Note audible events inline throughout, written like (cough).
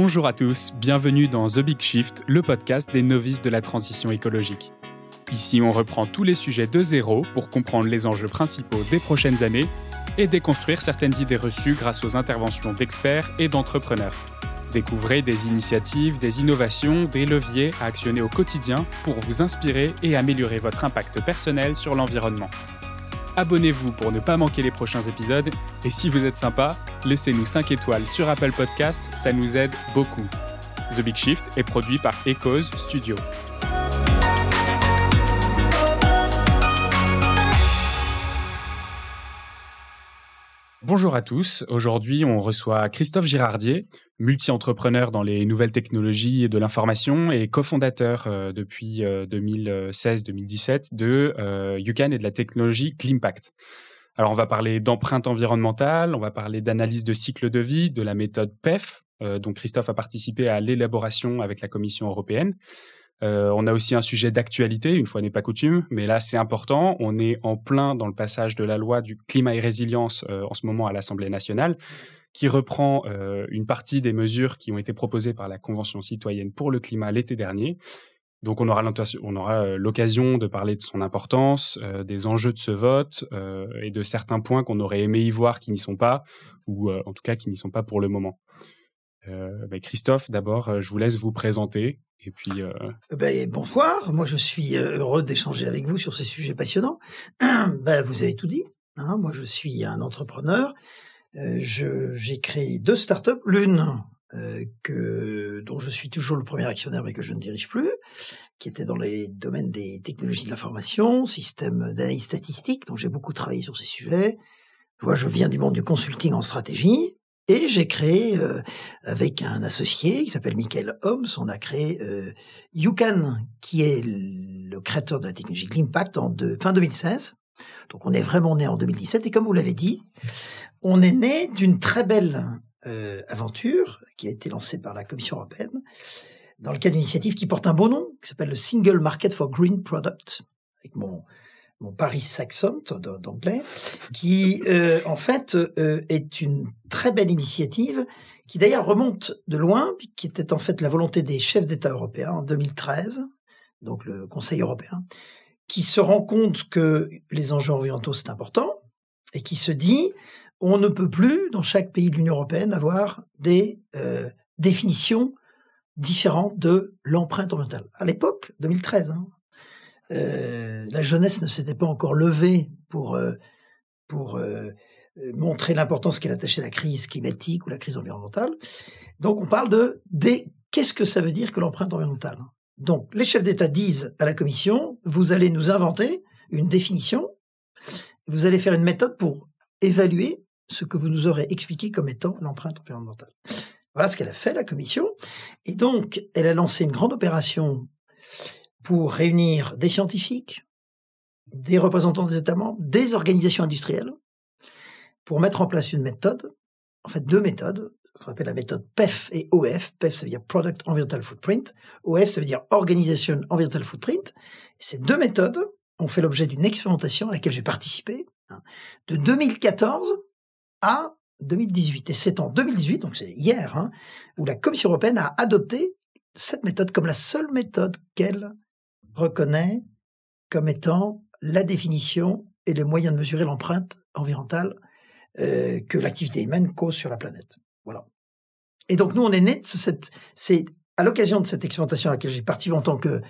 Bonjour à tous, bienvenue dans The Big Shift, le podcast des novices de la transition écologique. Ici, on reprend tous les sujets de zéro pour comprendre les enjeux principaux des prochaines années et déconstruire certaines idées reçues grâce aux interventions d'experts et d'entrepreneurs. Découvrez des initiatives, des innovations, des leviers à actionner au quotidien pour vous inspirer et améliorer votre impact personnel sur l'environnement. Abonnez-vous pour ne pas manquer les prochains épisodes et si vous êtes sympa, laissez-nous 5 étoiles sur Apple Podcast, ça nous aide beaucoup. The Big Shift est produit par Echoes Studio. Bonjour à tous. Aujourd'hui, on reçoit Christophe Girardier, multi-entrepreneur dans les nouvelles technologies de l'information et cofondateur euh, depuis 2016-2017 euh, de euh, UCAN et de la technologie Climpact. Alors, on va parler d'empreinte environnementale, on va parler d'analyse de cycle de vie, de la méthode PEF, dont Christophe a participé à l'élaboration avec la Commission européenne. Euh, on a aussi un sujet d'actualité, une fois n'est pas coutume, mais là c'est important. On est en plein dans le passage de la loi du climat et résilience euh, en ce moment à l'Assemblée nationale, qui reprend euh, une partie des mesures qui ont été proposées par la Convention citoyenne pour le climat l'été dernier. Donc on aura l'occasion de parler de son importance, des enjeux de ce vote et de certains points qu'on aurait aimé y voir qui n'y sont pas, ou en tout cas qui n'y sont pas pour le moment. Ben, Christophe, d'abord, je vous laisse vous présenter et puis. Euh... Ben, bonsoir. Moi, je suis euh, heureux d'échanger avec vous sur ces sujets passionnants. (clears throat) ben, vous avez tout dit. Hein. Moi, je suis un entrepreneur. Euh, j'ai créé deux startups. L'une euh, dont je suis toujours le premier actionnaire, mais que je ne dirige plus, qui était dans les domaines des technologies de l'information, système d'analyse statistique. Donc, j'ai beaucoup travaillé sur ces sujets. Je viens du monde du consulting en stratégie. Et j'ai créé, euh, avec un associé qui s'appelle Michael Holmes, on a créé euh, YouCan, qui est le créateur de la technologie Climpact en de, fin 2016. Donc on est vraiment né en 2017. Et comme vous l'avez dit, on est né d'une très belle euh, aventure qui a été lancée par la Commission européenne dans le cadre d'une initiative qui porte un beau nom, qui s'appelle le Single Market for Green Product, avec mon mon Paris Saxon d'anglais, qui euh, en fait euh, est une très belle initiative qui d'ailleurs remonte de loin, qui était en fait la volonté des chefs d'État européens en 2013, donc le Conseil européen, qui se rend compte que les enjeux environnementaux c'est important et qui se dit on ne peut plus dans chaque pays de l'Union européenne avoir des euh, définitions différentes de l'empreinte environnementale. À l'époque, 2013, hein, euh, la jeunesse ne s'était pas encore levée pour, euh, pour euh, montrer l'importance qu'elle attachait à la crise climatique ou la crise environnementale. Donc on parle de qu'est-ce que ça veut dire que l'empreinte environnementale? Donc les chefs d'État disent à la Commission, vous allez nous inventer une définition, vous allez faire une méthode pour évaluer ce que vous nous aurez expliqué comme étant l'empreinte environnementale. Voilà ce qu'elle a fait, la Commission. Et donc, elle a lancé une grande opération pour réunir des scientifiques, des représentants des États membres, des organisations industrielles, pour mettre en place une méthode, en fait deux méthodes, qu'on appelle la méthode PEF et OF. PEF, ça veut dire Product Environmental Footprint. OF, ça veut dire Organization Environmental Footprint. ces deux méthodes ont fait l'objet d'une expérimentation à laquelle j'ai participé, hein, de 2014 à 2018. Et c'est en 2018, donc c'est hier, hein, où la Commission européenne a adopté cette méthode comme la seule méthode qu'elle reconnaît comme étant la définition et les moyens de mesurer l'empreinte environnementale euh, que l'activité humaine cause sur la planète. Voilà. Et donc nous, on est né. C'est à l'occasion de cette expérimentation à laquelle j'ai participé en tant que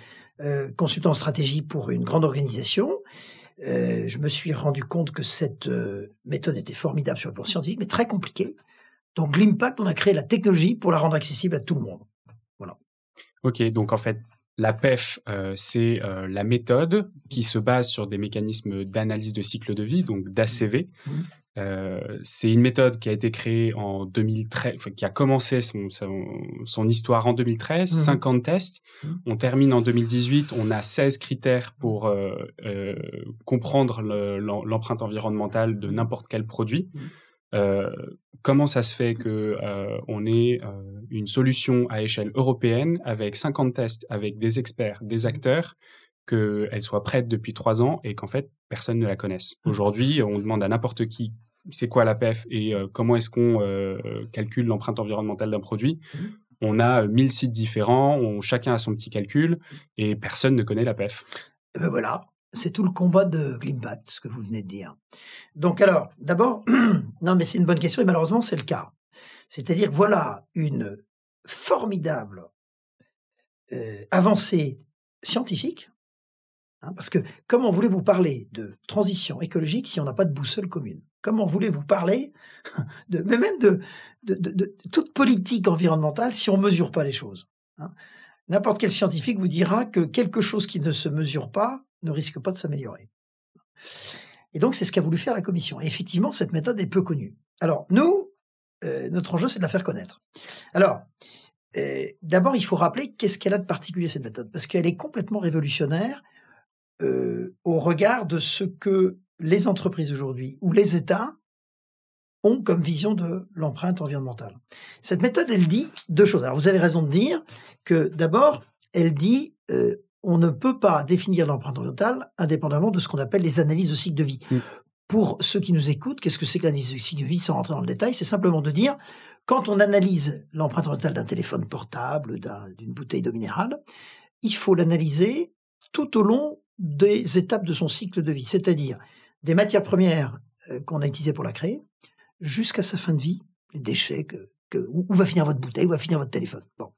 euh, consultant en stratégie pour une grande organisation, euh, je me suis rendu compte que cette méthode était formidable sur le plan scientifique, mais très compliquée. Donc l'impact, on a créé la technologie pour la rendre accessible à tout le monde. Voilà. Ok, donc en fait, la PEF, euh, c'est euh, la méthode qui se base sur des mécanismes d'analyse de cycle de vie, donc d'ACV. Mmh. Euh, c'est une méthode qui a été créée en 2013, qui a commencé son, son, histoire en 2013, 50 mmh. tests. Mmh. On termine en 2018, on a 16 critères pour comprendre l'empreinte environnementale de n'importe quel produit. Euh, comment ça se fait que euh, on ait euh, une solution à échelle européenne avec 50 tests, avec des experts, des acteurs, qu'elle soit prête depuis trois ans et qu'en fait personne ne la connaisse? Mmh. Aujourd'hui, on demande à n'importe qui c'est quoi la PEF et comment est-ce qu'on calcule l'empreinte environnementale d'un produit? Mmh. on a 1000 sites différents, on, chacun a son petit calcul et personne ne connaît la PEF. Et ben voilà, c'est tout le combat de Glimbat, ce que vous venez de dire. Donc alors, d'abord, (clears throat) non mais c'est une bonne question et malheureusement c'est le cas. C'est-à-dire voilà une formidable euh, avancée scientifique, hein, parce que comment voulez-vous parler de transition écologique si on n'a pas de boussole commune? Comment voulez-vous parler (laughs) de, mais même de, toute politique environnementale si on ne mesure pas les choses hein? N'importe quel scientifique vous dira que quelque chose qui ne se mesure pas ne risque pas de s'améliorer. Et donc, c'est ce qu'a voulu faire la Commission. Et effectivement, cette méthode est peu connue. Alors, nous, euh, notre enjeu, c'est de la faire connaître. Alors, euh, d'abord, il faut rappeler qu'est-ce qu'elle a de particulier, cette méthode, parce qu'elle est complètement révolutionnaire euh, au regard de ce que les entreprises aujourd'hui ou les États ont comme vision de l'empreinte environnementale. Cette méthode, elle dit deux choses. Alors, vous avez raison de dire que d'abord, elle dit on ne peut pas définir l'empreinte environnementale indépendamment de ce qu'on appelle les analyses de cycle de vie. Mmh. Pour ceux qui nous écoutent, qu'est-ce que c'est que l'analyse de cycle de vie sans rentrer dans le détail? C'est simplement de dire, quand on analyse l'empreinte environnementale d'un téléphone portable, d'une bouteille d'eau minérale, il faut l'analyser tout au long des étapes de son cycle de vie, c'est-à-dire des matières premières euh, qu'on a utilisées pour la créer, jusqu'à sa fin de vie, les déchets, que, où, va finir votre bouteille, où va finir votre téléphone. Bon.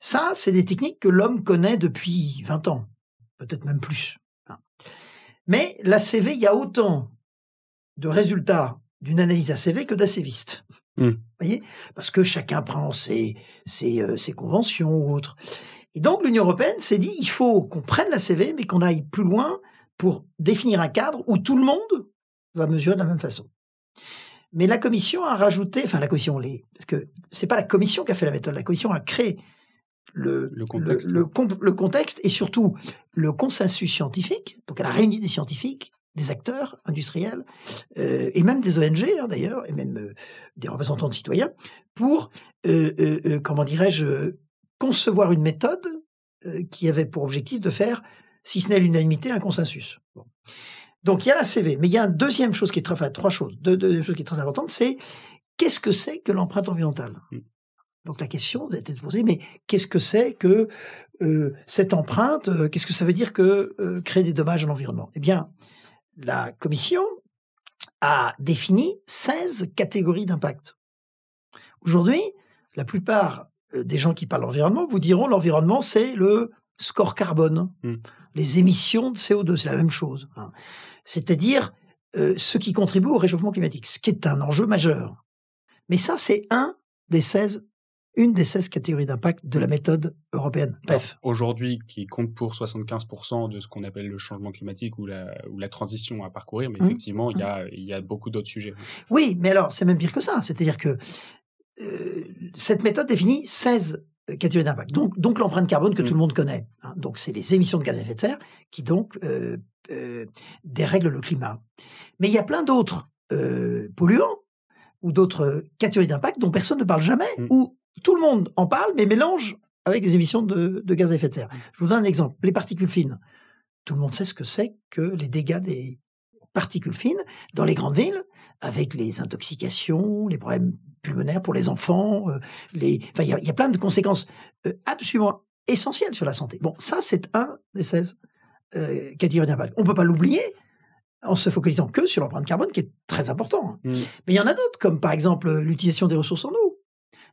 Ça, c'est des techniques que l'homme connaît depuis 20 ans, peut-être même plus. Hein. Mais l'ACV, il y a autant de résultats d'une analyse ACV que d'ACVistes. Mmh. voyez? Parce que chacun prend ses, ses, euh, ses conventions ou autres. Et donc l'Union européenne s'est dit, il faut qu'on prenne l'ACV, mais qu'on aille plus loin pour définir un cadre où tout le monde va mesurer de la même façon. Mais la commission a rajouté, enfin la commission, les, parce que c'est pas la commission qui a fait la méthode, la commission a créé le, le, contexte. Le, contexte et surtout le consensus scientifique. Donc elle a réuni des scientifiques, des acteurs industriels euh, et même des ONG hein, d'ailleurs et même euh, des représentants de citoyens pour euh, euh comment dirais-je concevoir une méthode qui avait pour objectif de faire, si ce n'est l'unanimité, un consensus. Bon. Donc il y a la CV, mais il y a une deuxième chose qui est très, enfin trois choses, deux, deux choses qui est très importante, c'est qu'est-ce que c'est que l'empreinte environnementale? Mmh. Donc la question a été posée, mais qu'est-ce que c'est que euh, cette empreinte? Euh, Qu'est-ce que ça veut dire que euh, créer des dommages à l'environnement? Eh bien, la Commission a défini 16 catégories d'impact. Aujourd'hui, la plupart des gens qui parlent d'environnement vous diront l'environnement, c'est le score carbone, mmh. Les émissions de CO2, c'est la même chose. Hein c'est-à-dire euh, ce qui contribue au réchauffement climatique, ce qui est un enjeu majeur. Mais ça, c'est un des 16 une des 16 catégories d'impact de la méthode européenne PEF. Aujourd'hui, qui compte pour 75% de ce qu'on appelle le changement climatique ou la, ou la transition à parcourir, mais mmh. effectivement, il, y a, mmh. il y a beaucoup d'autres sujets. Oui, mais alors, c'est même pire que ça. C'est-à-dire que euh, cette méthode définit 16 euh, catégories d'impact. Donc, donc l'empreinte carbone que tout le monde connaît. Hein. Donc, c'est les émissions de gaz à effet de serre qui donc euh, euh, dérèglent le climat. Mais il y a plein d'autres euh, polluants ou d'autres catégories d'impact dont personne ne parle jamais, mmh. ou tout le monde en parle, mais mélange avec les émissions de, de, gaz à effet de serre. Mmh. Je vous donne un exemple. Les particules fines. Tout le monde sait ce que c'est que les dégâts des particules fines dans les grandes villes, avec les intoxications, les problèmes pulmonaires pour les enfants, euh, les... Enfin, il y, a plein de conséquences absolument essentielles sur la santé. Bon, ça, c'est un des 16 euh, d'impact. On ne peut pas l'oublier en se focalisant que sur l'empreinte carbone, qui est très important. Mm. Mais il y en a d'autres, comme par exemple l'utilisation des ressources en eau,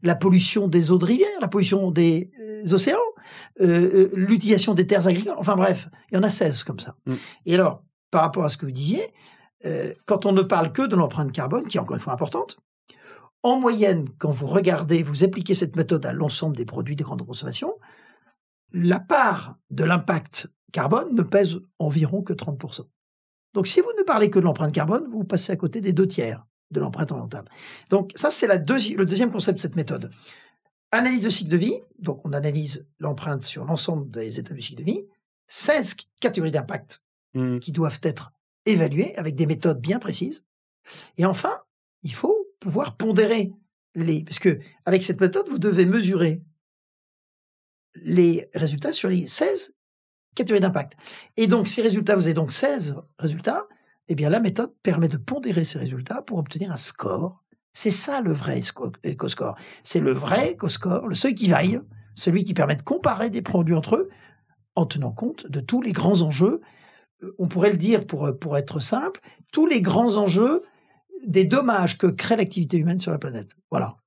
la pollution des eaux de rivière, la pollution des euh, océans, euh, euh, l'utilisation des terres agricoles. Enfin bref, il y en a 16 comme ça. Mm. Et alors, par rapport à ce que vous disiez, quand on ne parle que de l'empreinte carbone, qui est encore une fois importante, en moyenne, quand vous regardez, vous appliquez cette méthode à l'ensemble des produits de grande consommation, la part de l'impact carbone ne pèse environ que 30%. Donc si vous ne parlez que de l'empreinte carbone, vous passez à côté des deux tiers de l'empreinte environnementale. Donc ça, c'est le deuxième concept de cette méthode. Analyse de cycle de vie, donc on analyse l'empreinte sur l'ensemble des étapes du cycle de vie, 16 catégories d'impact mmh. qui doivent être évaluées avec des méthodes bien précises. Et enfin, il faut pouvoir pondérer les... Parce que avec cette méthode, vous devez mesurer les résultats sur les 16 catégories d'impact. Et donc, ces résultats, vous avez donc 16 résultats, eh bien, la méthode permet de pondérer ces résultats pour obtenir un score C'est ça le vrai EcoScore. C'est le vrai EcoScore, le seuil qui vaille, celui qui permet de comparer des produits entre eux en tenant compte de tous les grands enjeux. On pourrait le dire pour, pour être simple, tous les grands enjeux des dommages que crée l'activité humaine sur la planète. Voilà.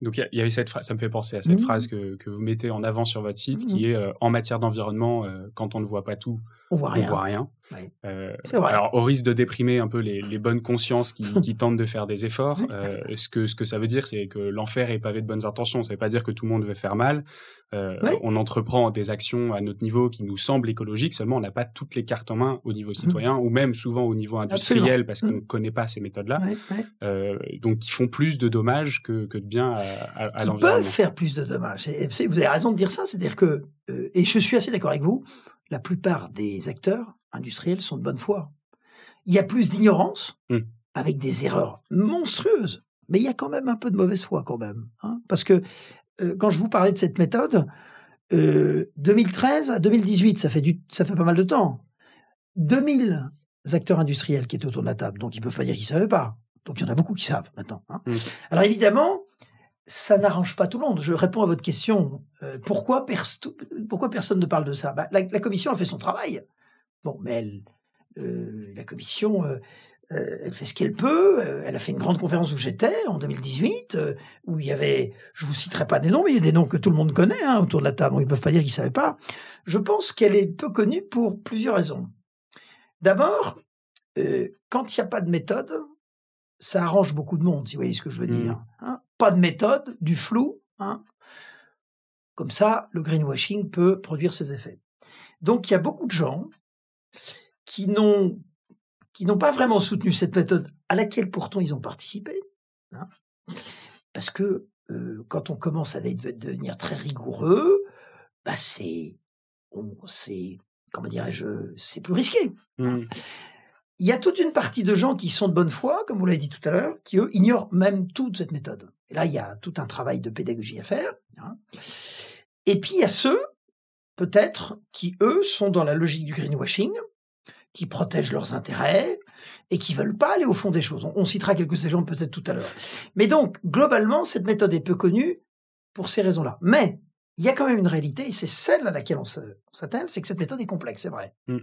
Donc il y, avait cette phrase, ça me fait penser à cette mmh. phrase que, que, vous mettez en avant sur votre site, qui mmh. est euh, en matière d'environnement, euh, quand on ne voit pas tout, on voit rien. voit rien. Euh, vrai. Alors au risque de déprimer un peu les, les bonnes consciences qui, (laughs) qui, tentent de faire des efforts, euh, ce que ce que ça veut dire, c'est que l'enfer est pavé de bonnes intentions. Ça ne veut pas dire que tout le monde veut faire mal. Euh, on entreprend des actions à notre niveau qui nous semblent écologiques, seulement on n'a pas toutes les cartes en main au niveau mmh. citoyen ou même souvent au niveau industriel parce qu'on ne connaît pas ces méthodes-là. donc qui font plus de dommages que, que de bien à, à, à l'environnement. peuvent faire plus de dommages. Vous avez raison de dire ça, c'est-à-dire que et je suis assez d'accord avec vous la plupart des acteurs industriels sont de bonne foi. Il y a plus d'ignorance, mmh. avec des erreurs monstrueuses, mais il y a quand même un peu de mauvaise foi quand même. Hein. parce que euh, quand je vous parlais de cette méthode, 2013 euh, à 2018, ça fait, du, ça fait pas mal de temps. 2000 acteurs industriels qui étaient autour de la table, donc ils peuvent pas dire qu'ils savaient pas. Donc il y en a beaucoup qui savent maintenant. Hein. Mmh. Alors évidemment, ça n'arrange pas tout le monde. Je réponds à votre question. Euh, pourquoi, pourquoi personne ne parle de ça? Bah, la, commission a fait son travail. Bon, mais elle, euh, la commission, euh, elle fait ce qu'elle peut. elle a fait une grande conférence où j'étais en 2018, où il y avait, je vous citerai pas des noms, mais il y a des noms que tout le monde connaît hein, autour de la table. Ils ne peuvent pas dire qu'ils ne savaient pas. Je pense qu'elle est peu connue pour plusieurs raisons. D'abord, quand il n'y a pas de méthode, ça arrange beaucoup de monde, si vous voyez ce que je veux mmh. dire. Hein pas de méthode, du flou. Hein. Comme ça, le greenwashing peut produire ses effets. Donc il y a beaucoup de gens qui n'ont qui n'ont pas vraiment soutenu cette méthode à laquelle pourtant ils ont participé. Hein. parce que euh, quand on commence à devenir très rigoureux, bah c'est c'est comment dirais-je, c'est plus risqué. Hein. Mmh il y a toute une partie de gens qui sont de bonne foi, comme vous l'avez dit tout à l'heure, qui eux ignorent même toute cette méthode. Et là, il y a tout un travail de pédagogie à faire. Hein. Et puis il y a ceux, peut-être, qui eux sont dans la logique du greenwashing, qui protègent leurs intérêts et qui veulent pas aller au fond des choses. On, citera quelques exemples peut-être tout à l'heure. Mais donc, globalement, cette méthode est peu connue pour ces raisons-là. Mais il y a quand même une réalité, et c'est celle à laquelle on s'attelle, c'est que cette méthode est complexe, c'est vrai. Mmh.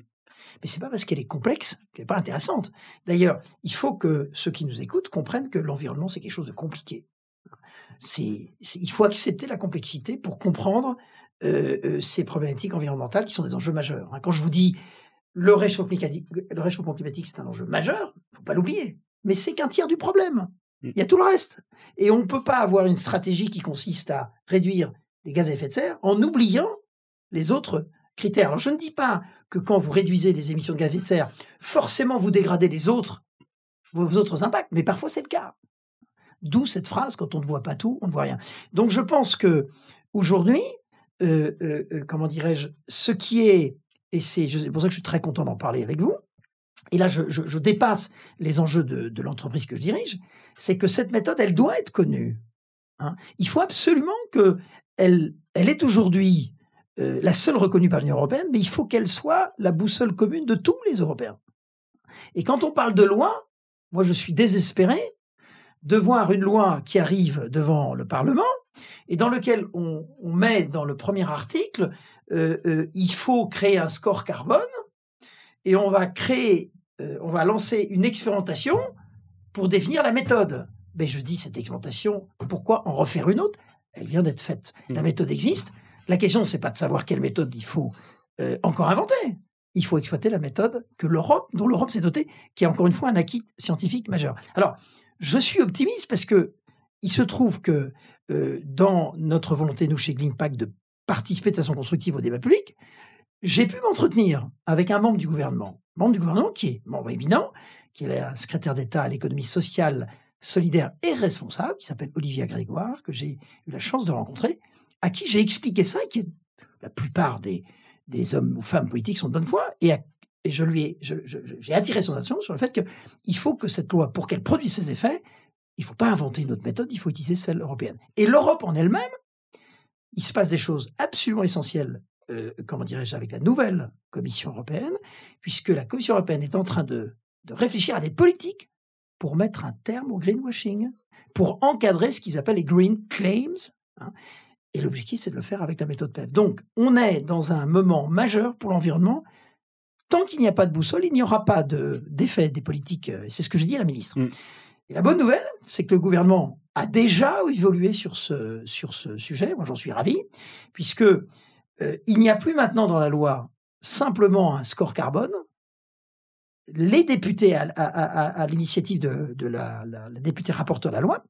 Mais c'est pas parce qu'elle est complexe qu'elle n'est pas intéressante. D'ailleurs, il faut que ceux qui nous écoutent comprennent que l'environnement, c'est quelque chose de compliqué. C'est, il faut accepter la complexité pour comprendre ces problématiques environnementales qui sont des enjeux majeurs. Hein. Quand je vous dis le réchauffement climatique, le réchauffement climatique, c'est un enjeu majeur, faut pas l'oublier. Mais c'est qu'un tiers du problème. Mmh. Il y a tout le reste. Et on ne peut pas avoir une stratégie qui consiste à réduire les gaz à effet de serre en oubliant les autres critères. Alors je ne dis pas que quand vous réduisez les émissions de gaz à effet de serre, forcément vous dégradez les autres, vos autres impacts, mais parfois c'est le cas. D'où cette phrase quand on ne voit pas tout, on ne voit rien. Donc je pense que aujourd'hui, euh, euh, euh, comment dirais-je, ce qui est, et c'est pour ça que je suis très content d'en parler avec vous, et là je, dépasse les enjeux de, l'entreprise que je dirige, c'est que cette méthode, elle doit être connue. Hein. Il faut absolument que elle, elle est aujourd'hui euh, la seule reconnue par l'Union européenne, mais il faut qu'elle soit la boussole commune de tous les Européens. Et quand on parle de loi, moi je suis désespéré de voir une loi qui arrive devant le Parlement et dans lequel on, met dans le premier article euh, euh, il faut créer un score carbone et on va créer, on va lancer une expérimentation pour définir la méthode. Mais je dis cette expérimentation, pourquoi en refaire une autre? Elle vient d'être faite. La mmh. méthode existe. La question, c'est pas de savoir quelle méthode il faut euh, encore inventer. Il faut exploiter la méthode que l'Europe, dont l'Europe s'est dotée, qui est encore une fois un acquis scientifique majeur. Alors, je suis optimiste parce que il se trouve que euh, dans notre volonté, nous, chez Greenpack, de participer de façon constructive au débat public, j'ai pu m'entretenir avec un membre du gouvernement, membre du gouvernement qui est membre éminent, qui est le secrétaire d'État à l'économie sociale, solidaire et responsable, qui s'appelle Olivier Grégoire, que j'ai eu la chance de rencontrer, à qui j'ai expliqué ça, et qui la plupart des, des hommes ou femmes politiques sont de bonne foi, et, et je lui ai, j'ai attiré son attention sur le fait qu'il faut que cette loi, pour qu'elle produise ses effets, il ne faut pas inventer une autre méthode, il faut utiliser celle européenne. Et l'Europe en elle-même, il se passe des choses absolument essentielles, euh, comment dirais-je, avec la nouvelle Commission européenne, puisque la Commission européenne est en train de, de réfléchir à des politiques pour mettre un terme au greenwashing, pour encadrer ce qu'ils appellent les green claims. Hein. et l'objectif, c'est de le faire avec la méthode PEF. Donc, on est dans un moment majeur pour l'environnement. Tant qu'il n'y a pas de boussole, il n'y aura pas d'effet des politiques. C'est ce que j'ai dit à la ministre. Mm. Et la bonne nouvelle, c'est que le gouvernement a déjà évolué sur ce, sur ce sujet. Moi, j'en suis ravi, puisque euh, il n'y a plus maintenant dans la loi simplement un score carbone. Les députés, à, l'initiative de, la, députée rapporteur de la loi,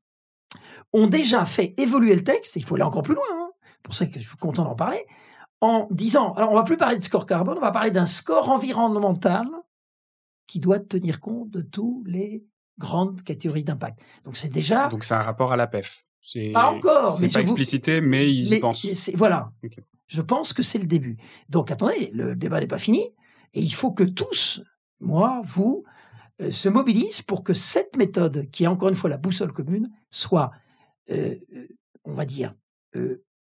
ont déjà fait évoluer le texte. Il faut aller encore plus loin. Hein, pour ça que je suis content d'en parler. En disant, alors on va plus parler de score carbone, on va parler d'un score environnemental qui doit tenir compte de tous les grande catégorie d'impact. Donc c'est déjà. Donc c'est un rapport à la PEF. Pas encore. C'est pas explicité, mais ils y pensent. Voilà. Je pense que c'est le début. Donc attendez, le débat n'est pas fini et il faut que tous, moi, vous, euh, se mobilisent pour que cette méthode, qui est encore une fois la boussole commune, soit, euh, euh, on va dire,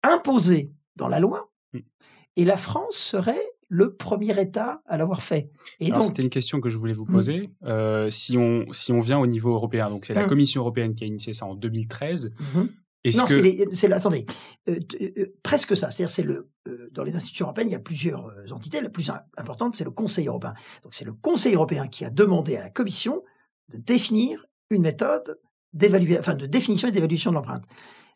imposée dans la loi. Hmm. Et la France serait le premier État à l'avoir fait. Et donc, c'était une question que je voulais vous poser. Mmh. Euh, si on si on vient au niveau européen, donc c'est la mmh. Commission européenne qui a initié ça en 2013. Mmh. Non, que... c'est attendez, euh, euh, presque ça. C'est-à-dire, c'est le dans les institutions européennes, il y a plusieurs entités. La plus importante, c'est le Conseil européen. Donc, c'est le Conseil européen qui a demandé à la Commission de définir une méthode d'évaluation, enfin de définition et d'évaluation de l'empreinte.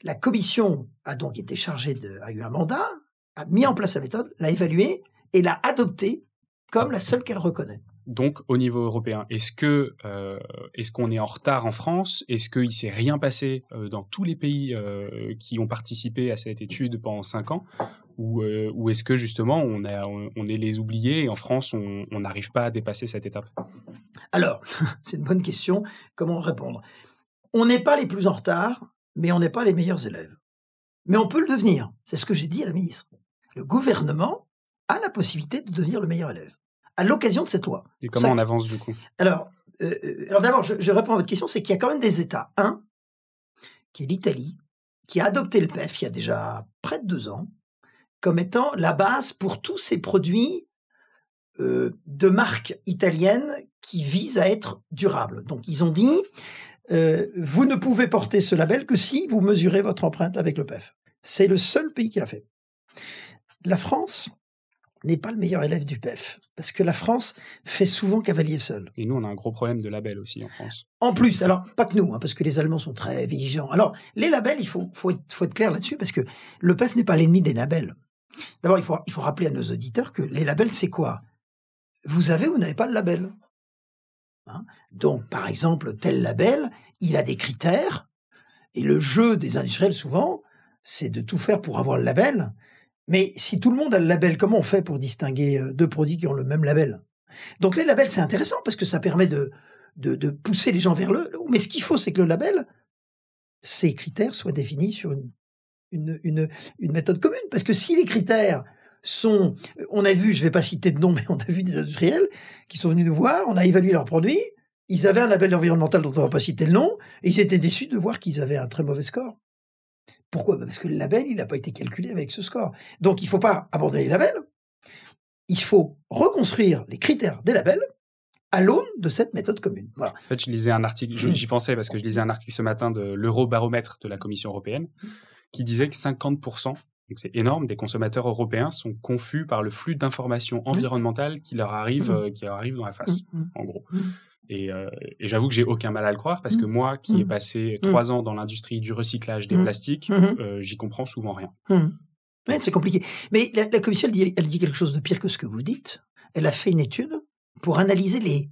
La Commission a donc été chargée de, a eu un mandat, a mis en place la méthode, l'a évaluée et l'a adoptée comme la seule qu'elle reconnaît. Donc, au niveau européen, est-ce que euh, est-ce qu'on est en retard en France? Est-ce qu'il s'est rien passé euh, dans tous les pays euh, qui ont participé à cette étude pendant cinq ans? Ou, ou est-ce que justement on, on, est les oubliés et en France on n'arrive pas à dépasser cette étape? Alors, (laughs) c'est une bonne question. Comment répondre? On n'est pas les plus en retard, mais on n'est pas les meilleurs élèves. Mais on peut le devenir. C'est ce que j'ai dit à la ministre. Le gouvernement a la possibilité de devenir le meilleur élève à l'occasion de cette loi. Et comment on avance du coup? Alors, euh, euh, alors d'abord, je, réponds à votre question, c'est qu'il y a quand même des États. Un, qui est l'Italie, qui a adopté le PEF il y a déjà près de deux ans, comme étant la base pour tous ces produits euh, de marque italienne qui visent à être durables. Donc ils ont dit, vous ne pouvez porter ce label que si vous mesurez votre empreinte avec le PEF. C'est le seul pays qui l'a fait. La France n'est pas le meilleur élève du PEF, parce que la France fait souvent cavalier seul. Et nous, on a un gros problème de labels aussi en France. En plus, alors pas que nous, hein, parce que les Allemands sont très vigilants. Alors, les labels, il faut, faut, être, clair là-dessus, parce que le PEF n'est pas l'ennemi des labels. D'abord, il faut, il faut rappeler à nos auditeurs que les labels, c'est quoi? Vous avez ou vous n'avez pas le label? Hein? Donc, par exemple, tel label, il a des critères, et le jeu des industriels, souvent, c'est de tout faire pour avoir le label, mais si tout le monde a le label, comment on fait pour distinguer euh, deux produits qui ont le même label? Donc les labels, c'est intéressant parce que ça permet de, de, pousser les gens vers le. Mais ce qu'il faut, c'est que le label, ces critères soient définis sur une, une, méthode commune. Parce que si les critères sont, on a vu, je vais pas citer de nom, mais on a vu des industriels qui sont venus nous voir, on a évalué leurs produits, ils avaient un label environnemental dont on va pas citer le nom, et ils étaient déçus de voir qu'ils avaient un très mauvais score. Pourquoi? Bah, Parce que le label, il n'a pas été calculé avec ce score. Donc, il ne faut pas abandonner les labels. Il faut reconstruire les critères des labels à l'aune de cette méthode commune. Voilà. En fait, je lisais un article, j'y pensais parce que je lisais un article ce matin de l'Eurobaromètre de la Commission européenne qui disait que 50%, donc c'est énorme, des consommateurs européens sont confus par le flux d'informations environnementales qui leur arrivent, mmh. euh, qui leur arrivent dans la face, mmh, mmh. en gros. Euh, et, j'avoue que j'ai aucun mal à le croire parce que mmh. moi, qui ai mmh. passé mmh. trois ans dans l'industrie du recyclage des plastiques, euh, j'y comprends souvent rien. Ouais, c'est compliqué. Mais la, commission, elle dit, elle dit quelque chose de pire que ce que vous dites. Elle a fait une étude pour analyser les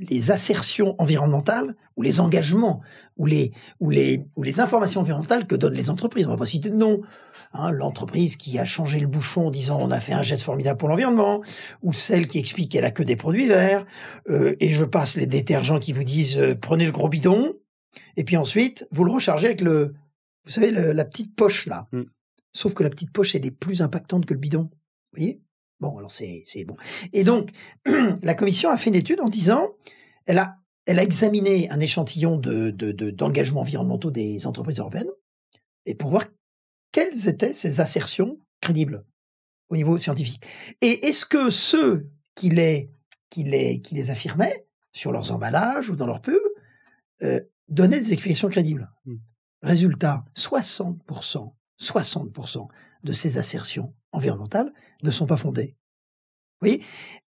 les assertions environnementales ou les engagements ou les, ou les, ou les informations environnementales que donnent les entreprises. On va pas citer de nom. Hein, L'entreprise qui a changé le bouchon en disant on a fait un geste formidable pour l'environnement, ou celle qui explique qu'elle a que des produits verts. Euh, et je passe les détergents qui vous disent euh, prenez le gros bidon, et puis ensuite vous le rechargez avec le, vous savez, la petite poche là. Mm. Sauf que la petite poche elle est plus impactante que le bidon. Vous voyez? Bon, alors c'est bon. Et donc, (clears throat) la commission a fait une étude en disant, elle a, elle a examiné un échantillon de, d'engagements environnementaux des entreprises européennes et pour voir quelles étaient ces assertions crédibles au niveau scientifique. Et est-ce que ceux qui les, qui les, qui les affirmaient sur leurs emballages ou dans leurs pubs euh, donner des explications crédibles? Mm. Résultat, 60%, 60% de ces assertions environnementales ne sont pas fondées. Vous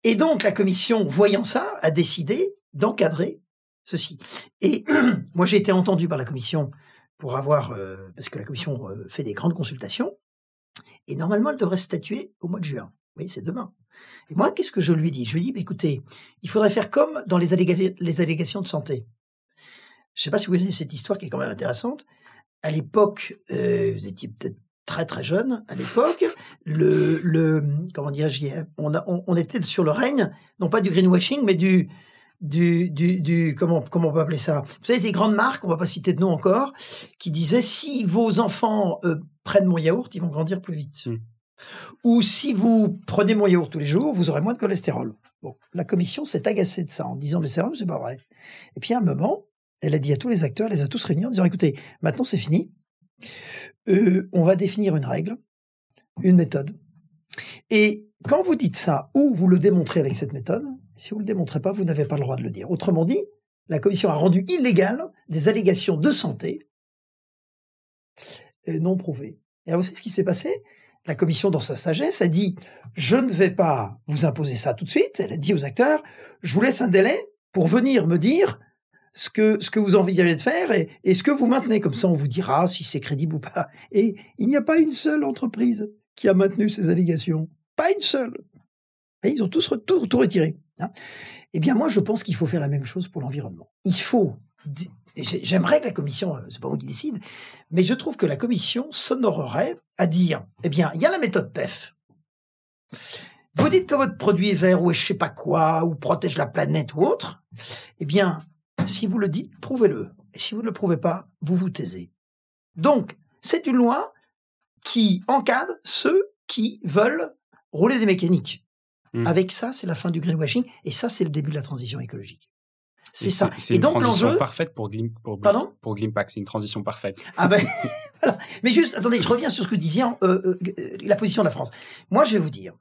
Et donc la commission, voyant ça, a décidé d'encadrer ceci. Et (clears throat) moi, j'ai été entendu par la commission pour avoir, euh, parce que la commission euh, fait des grandes consultations, et normalement, elle devrait statuer au mois de juin. Vous voyez, c'est demain. Et moi, qu'est-ce que je lui dis? Je lui dis, bah, écoutez, il faudrait faire comme dans les, allégations, les allégations de santé. Je ne sais pas si vous connaissez cette histoire qui est quand même intéressante. À l'époque, euh, vous étiez peut-être très très jeune à l'époque, le, le comment dire, on, on, on, était sur le règne, non pas du greenwashing, mais du du, du, du comment, comment on peut appeler ça? Vous savez, ces grandes marques, on va pas citer de nom encore, qui disaient si vos enfants euh, prennent mon yaourt, ils vont grandir plus vite. Hmm. Ou si vous prenez mon yaourt tous les jours, vous aurez moins de cholestérol. Bon, la commission s'est agacée de ça en disant mais c'est vrai, c'est pas vrai? Et puis à un moment, elle a dit à tous les acteurs, elle les a tous réunis en disant écoutez, maintenant c'est fini. Euh, on va définir une règle, une méthode. Et quand vous dites ça, ou vous le démontrez avec cette méthode, si vous ne le démontrez pas, vous n'avez pas le droit de le dire. Autrement dit, la commission a rendu illégal des allégations de santé euh, non prouvées. Et alors, vous ce qui s'est passé? La commission, dans sa sagesse, a dit Je ne vais pas vous imposer ça tout de suite. Elle a dit aux acteurs Je vous laisse un délai pour venir me dire ce que, ce que vous envisagez de faire et, et ce que vous maintenez. Comme ça, on vous dira si c'est crédible ou pas. Et il n'y a pas une seule entreprise qui a maintenu ces allégations. Pas une seule. Et ils ont tous tout, retiré. Hein. eh bien, moi, je pense qu'il faut faire la même chose pour l'environnement. Il faut. J'aimerais que la commission, euh, c'est pas moi qui décide, mais je trouve que la commission s'honorerait à dire, eh bien, il y a la méthode PEF. Vous dites que votre produit est vert ou est je sais pas quoi, ou protège la planète ou autre. Eh bien, si vous le dites, prouvez-le. Et si vous ne le prouvez pas, vous vous taisez. Donc, c'est une loi qui encadre ceux qui veulent rouler des mécaniques. Mmh. Avec ça, c'est la fin du greenwashing et ça, c'est le début de la transition écologique. C'est ça. C'est une transition parfaite pour, Glim, pour, pour Glimpact. C'est une transition parfaite. Ah ben, (laughs) (laughs) voilà. Mais juste, attendez, je reviens sur ce que disait euh, euh, euh, la position de la France. Moi, je vais vous dire,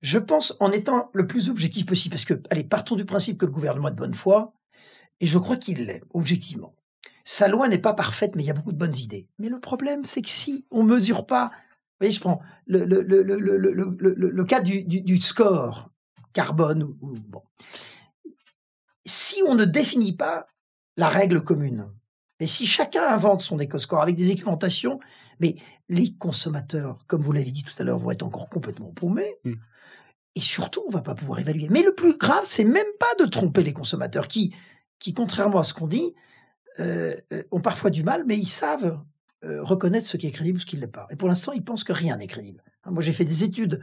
je pense en étant le plus objectif possible, parce que, allez, partons du principe que le gouvernement est de bonne foi, et je crois qu'il l'est, objectivement. Sa loi n'est pas parfaite, mais il y a beaucoup de bonnes idées. Mais le problème, c'est que si on mesure pas voyez, je prends le, le, le, le cas du, du, du, score carbone. Ou, bon. Si on ne définit pas la règle commune, et si chacun invente son éco-score avec des équipementations, mais les consommateurs, comme vous l'avez dit tout à l'heure, vont être encore complètement paumés. Hmm. Et surtout, on va pas pouvoir évaluer. Mais le plus grave, c'est même pas de tromper les consommateurs qui, qui contrairement à ce qu'on dit, euh, euh ont parfois du mal, mais ils savent euh, reconnaître ce qui est crédible ou ce qui ne l'est pas. Et pour l'instant, ils pensent que rien n'est crédible. Hein, moi, j'ai fait des études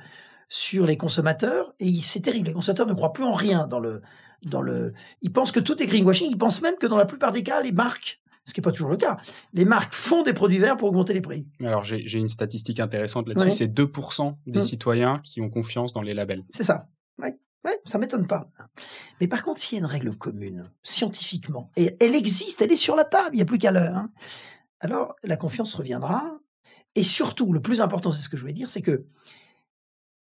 sur les consommateurs et c'est terrible. Les consommateurs ne croient plus en rien dans le, dans le. Ils pensent que tout est greenwashing. Ils pensent même que dans la plupart des cas, les marques, ce qui n'est pas toujours le cas, les marques font des produits verts pour augmenter les prix. Alors j'ai une statistique intéressante là-dessus. C'est 2% des mmh. citoyens qui ont confiance dans les labels. C'est ça. Ouais. Ouais, ça m'étonne pas. Mais par contre, s'il y a une règle commune, scientifiquement, et elle existe, elle est sur la table, il n'y a plus qu'à l'heure, hein, alors la confiance reviendra. Et surtout, le plus important, c'est ce que je voulais dire, c'est que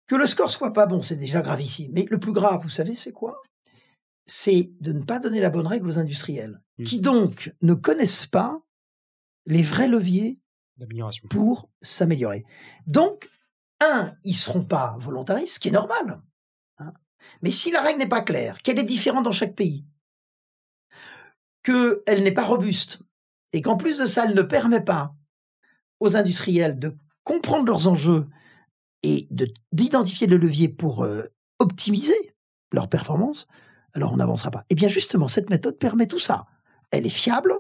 que le score soit pas bon, c'est déjà gravissime. Mais le plus grave, vous savez, c'est quoi? C'est de ne pas donner la bonne règle aux industriels, mmh. qui donc ne connaissent pas les vrais leviers pour s'améliorer. Donc, un, ils seront pas volontaristes, ce qui est normal. Hein. Mais si la règle n'est pas claire, qu'elle est différente dans chaque pays, qu'elle n'est pas robuste, et qu'en plus de ça, elle ne permet pas aux industriels de comprendre leurs enjeux et d'identifier le levier pour euh, optimiser leur performance, alors on n'avancera pas. Et eh bien justement, cette méthode permet tout ça. Elle est fiable.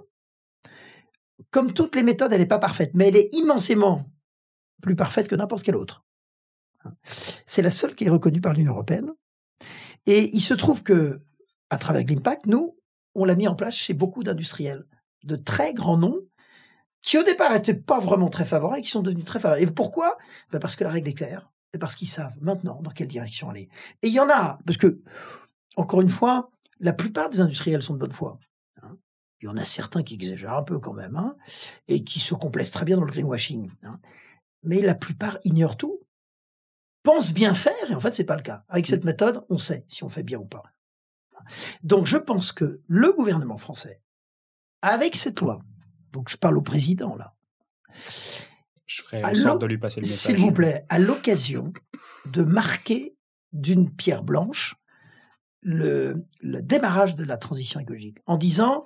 Comme toutes les méthodes, elle n'est pas parfaite, mais elle est immensément plus parfaite que n'importe quelle autre. C'est la seule qui est reconnue par l'Union européenne. Et il se trouve que, à travers l'Impact, nous, on l'a mis en place chez beaucoup d'industriels de très grands noms qui au départ n'étaient pas vraiment très favorables et qui sont devenus très favorables. Et pourquoi? Ben Parce que la règle est claire et parce qu'ils savent maintenant dans quelle direction aller. Et il y en a, parce que, encore une fois, la plupart des industriels sont de bonne foi. Hein. Il y en a certains qui exagèrent un peu quand même, hein, et qui se complaisent très bien dans le greenwashing. Hein. Mais la plupart ignorent tout, pensent bien faire, et en fait, c'est pas le cas. Avec cette méthode, on sait si on fait bien ou pas. Donc, je pense que le gouvernement français avec cette loi, donc je parle au président là. Je ferai en sorte de lui passer le message. S'il vous plaît, à l'occasion de marquer d'une pierre blanche le, le démarrage de la transition écologique, en disant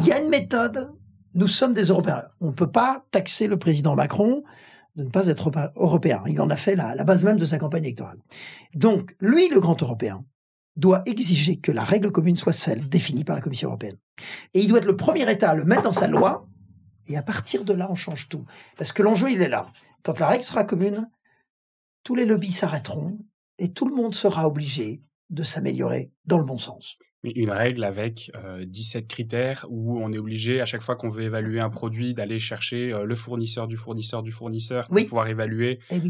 il y a une méthode, nous sommes des Européens. On ne peut pas taxer le président Macron de ne pas être européen. Il en a fait la, base même de sa campagne électorale. Donc, lui, le grand Européen, doit exiger que la règle commune soit celle définie par la Commission européenne. Et il doit être le premier État à le mettre dans sa loi, et à partir de là, on change tout. Parce que l'enjeu, il est là. Quand la règle sera commune, tous les lobbies s'arrêteront, et tout le monde sera obligé de s'améliorer dans le bon sens une règle avec 17 critères où on est obligé, à chaque fois qu'on veut évaluer un produit, d'aller chercher le fournisseur du fournisseur du fournisseur pour pouvoir évaluer eh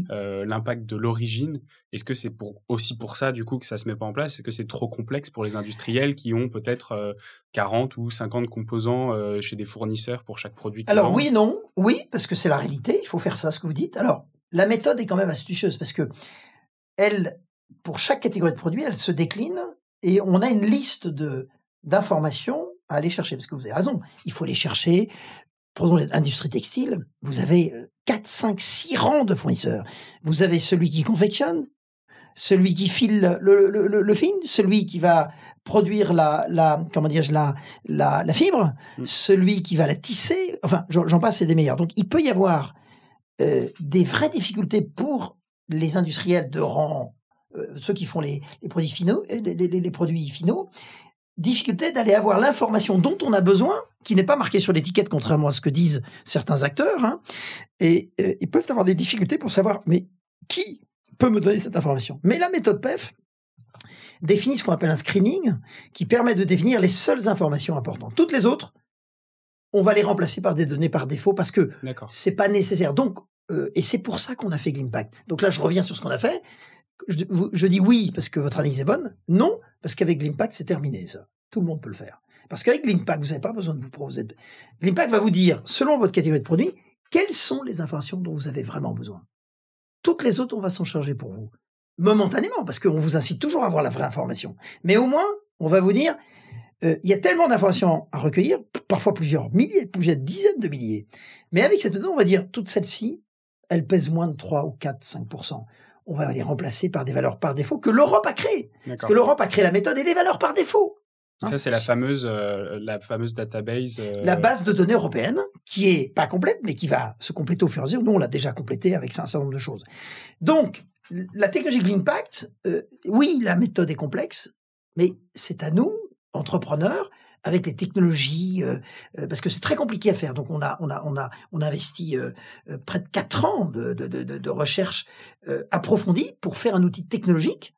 l'impact de l'origine. Est-ce que c'est pour, aussi pour ça, du coup, que ça se met pas en place? Est-ce que c'est trop complexe pour les industriels qui ont peut-être 40 ou 50 composants chez des fournisseurs pour chaque produit Alors oui non. Oui, parce que c'est la réalité. Il faut faire ça, ce que vous dites. Alors, la méthode est quand même astucieuse parce que elle, pour chaque catégorie de produits, elle se décline et on a une liste de d'informations à aller chercher. Parce que vous avez raison, il faut aller chercher. Prenons l'industrie textile, vous avez 4, 5, 6 rangs de fournisseurs. Vous avez celui qui confectionne, celui qui file le, le, le, le film, celui qui va produire la, la comment dire la, la, la fibre, mm. celui qui va la tisser, enfin j'en passe, c'est des meilleurs. Donc il peut y avoir euh, des vraies difficultés pour les industriels de rang ceux qui font les, produits finaux, euh, les, produits finaux, difficulté d'aller avoir l'information dont on a besoin, qui n'est pas marquée sur l'étiquette, contrairement à ce que disent certains acteurs, hein, et, euh, ils peuvent avoir des difficultés pour savoir, mais qui peut me donner cette information? Mais la méthode PEF définit ce qu'on appelle un screening, qui permet de définir les seules informations importantes. Toutes les autres, on va les remplacer par des données par défaut parce que c'est pas nécessaire. Donc, et c'est pour ça qu'on a fait Glimpact. Donc là, je reviens sur ce qu'on a fait je, dis oui parce que votre analyse est bonne, non parce qu'avec l'impact c'est terminé ça. Tout le monde peut le faire. Parce qu'avec l'impact, vous n'avez pas besoin de vous proposer. L'impact va vous dire, selon votre catégorie de produit, quelles sont les informations dont vous avez vraiment besoin. Toutes les autres, on va s'en charger pour vous. Momentanément, parce qu'on vous incite toujours à avoir la vraie information. Mais au moins, on va vous dire, euh, il y a tellement d'informations à recueillir, parfois plusieurs milliers, plusieurs dizaines de milliers. Mais avec cette méthode, on va dire, toutes celles-ci, elles pèsent moins de 3 ou 4, 5% on va les remplacer par des valeurs par défaut que l'Europe a créées. Parce que l'Europe a créé la méthode et les valeurs par défaut. ça, hein c'est la fameuse, euh, la fameuse database. Euh, la base de données européenne, qui est pas complète, mais qui va se compléter au fur et à mesure. Nous, on l'a déjà complétée avec un certain nombre de choses. Donc, la technologie Greenpact, euh, oui, la méthode est complexe, mais c'est à nous, entrepreneurs, avec les technologies, euh, euh, parce que c'est très compliqué à faire. Donc on a on a on a on a investi euh, près de quatre ans de, de, de, de recherche approfondie pour faire un outil technologique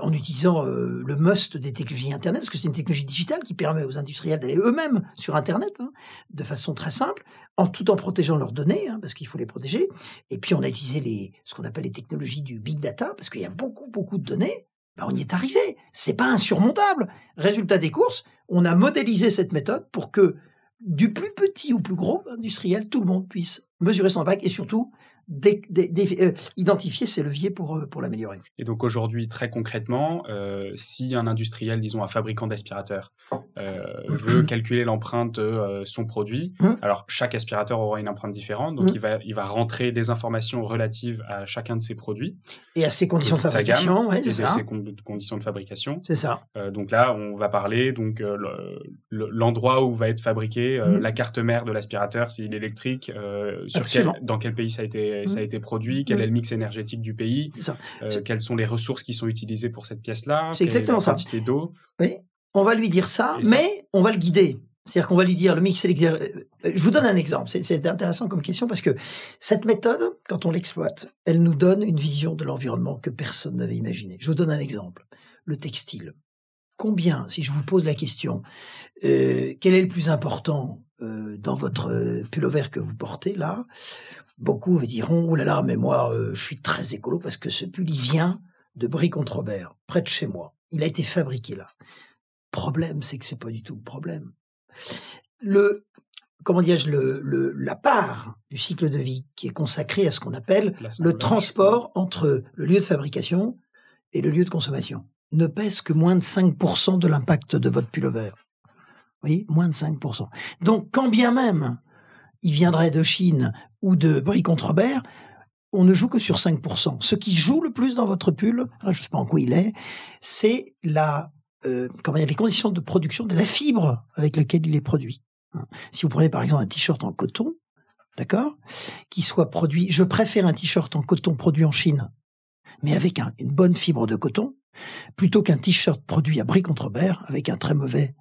en utilisant le must des technologies Internet, parce que c'est une technologie digitale qui permet aux industriels d'aller eux-mêmes sur Internet hein, de façon très simple, en tout en protégeant leurs données, hein, parce qu'il faut les protéger. Et puis on a utilisé les, ce qu'on appelle les technologies du big data, parce qu'il y a beaucoup beaucoup de données. Ben, on y est arrivé. C'est pas insurmontable. Résultat des courses, on a modélisé cette méthode pour que du plus petit au plus gros industriel, tout le monde puisse mesurer son impact et surtout euh, identifier ses leviers pour, euh, pour l'améliorer. Et donc aujourd'hui, très concrètement, euh, si un industriel, disons un fabricant d'aspirateurs, veut calculer l'empreinte de son produit, hum. alors chaque aspirateur aura une empreinte différente, donc hum. il, va, il va rentrer des informations relatives à chacun de ses produits. Et à ses conditions de fabrication, ouais, c'est ça. ses conditions de fabrication. C'est ça. donc là, on va parler donc l'endroit où va être fabriqué, la carte mère de l'aspirateur, s'il est électrique, sur quel, dans quel pays ça a été ça a mmh. été produit, quel mmh. est le mix énergétique du pays, euh, quelles sont les ressources qui sont utilisées pour cette pièce-là, exactement la quantité d'eau. Oui, on va lui dire ça, mais on va le guider. C'est-à-dire qu'on va lui dire le mix énergétique. Euh, je vous donne un exemple. C'est intéressant comme question parce que cette méthode, quand on l'exploite, elle nous donne une vision de l'environnement que personne n'avait imaginé. Je vous donne un exemple. Le textile. Combien, si je vous pose la question, euh, quel est le plus important euh, dans votre pullover que vous portez là Beaucoup vous diront, oh là là, mais moi, euh, je suis très écolo parce que ce pull, il vient de Brie-contre-Robert, près de chez moi. Il a été fabriqué là. Problème, c'est que c'est pas du tout le problème. Le, comment dirais-je, le, la part du cycle de vie qui est consacrée à ce qu'on appelle le transport entre le lieu de fabrication et le lieu de consommation ne pèse que moins de 5% de l'impact de votre pullover. Vous voyez, moins de 5%. Donc, quand bien même il viendrait de Chine ou de Brie-Contrebert, on ne joue que sur 5%. Ce qui joue le plus dans votre pull, je ne sais pas en quoi il est, c'est la, euh, comment dire, les conditions de production de la fibre avec laquelle il est produit. Hein. Si vous prenez par exemple un t-shirt en coton, d'accord, qui soit produit, je préfère un t-shirt en coton produit en Chine, mais avec une bonne fibre de coton, plutôt qu'un t-shirt produit à Brie-Contrebert avec un très mauvais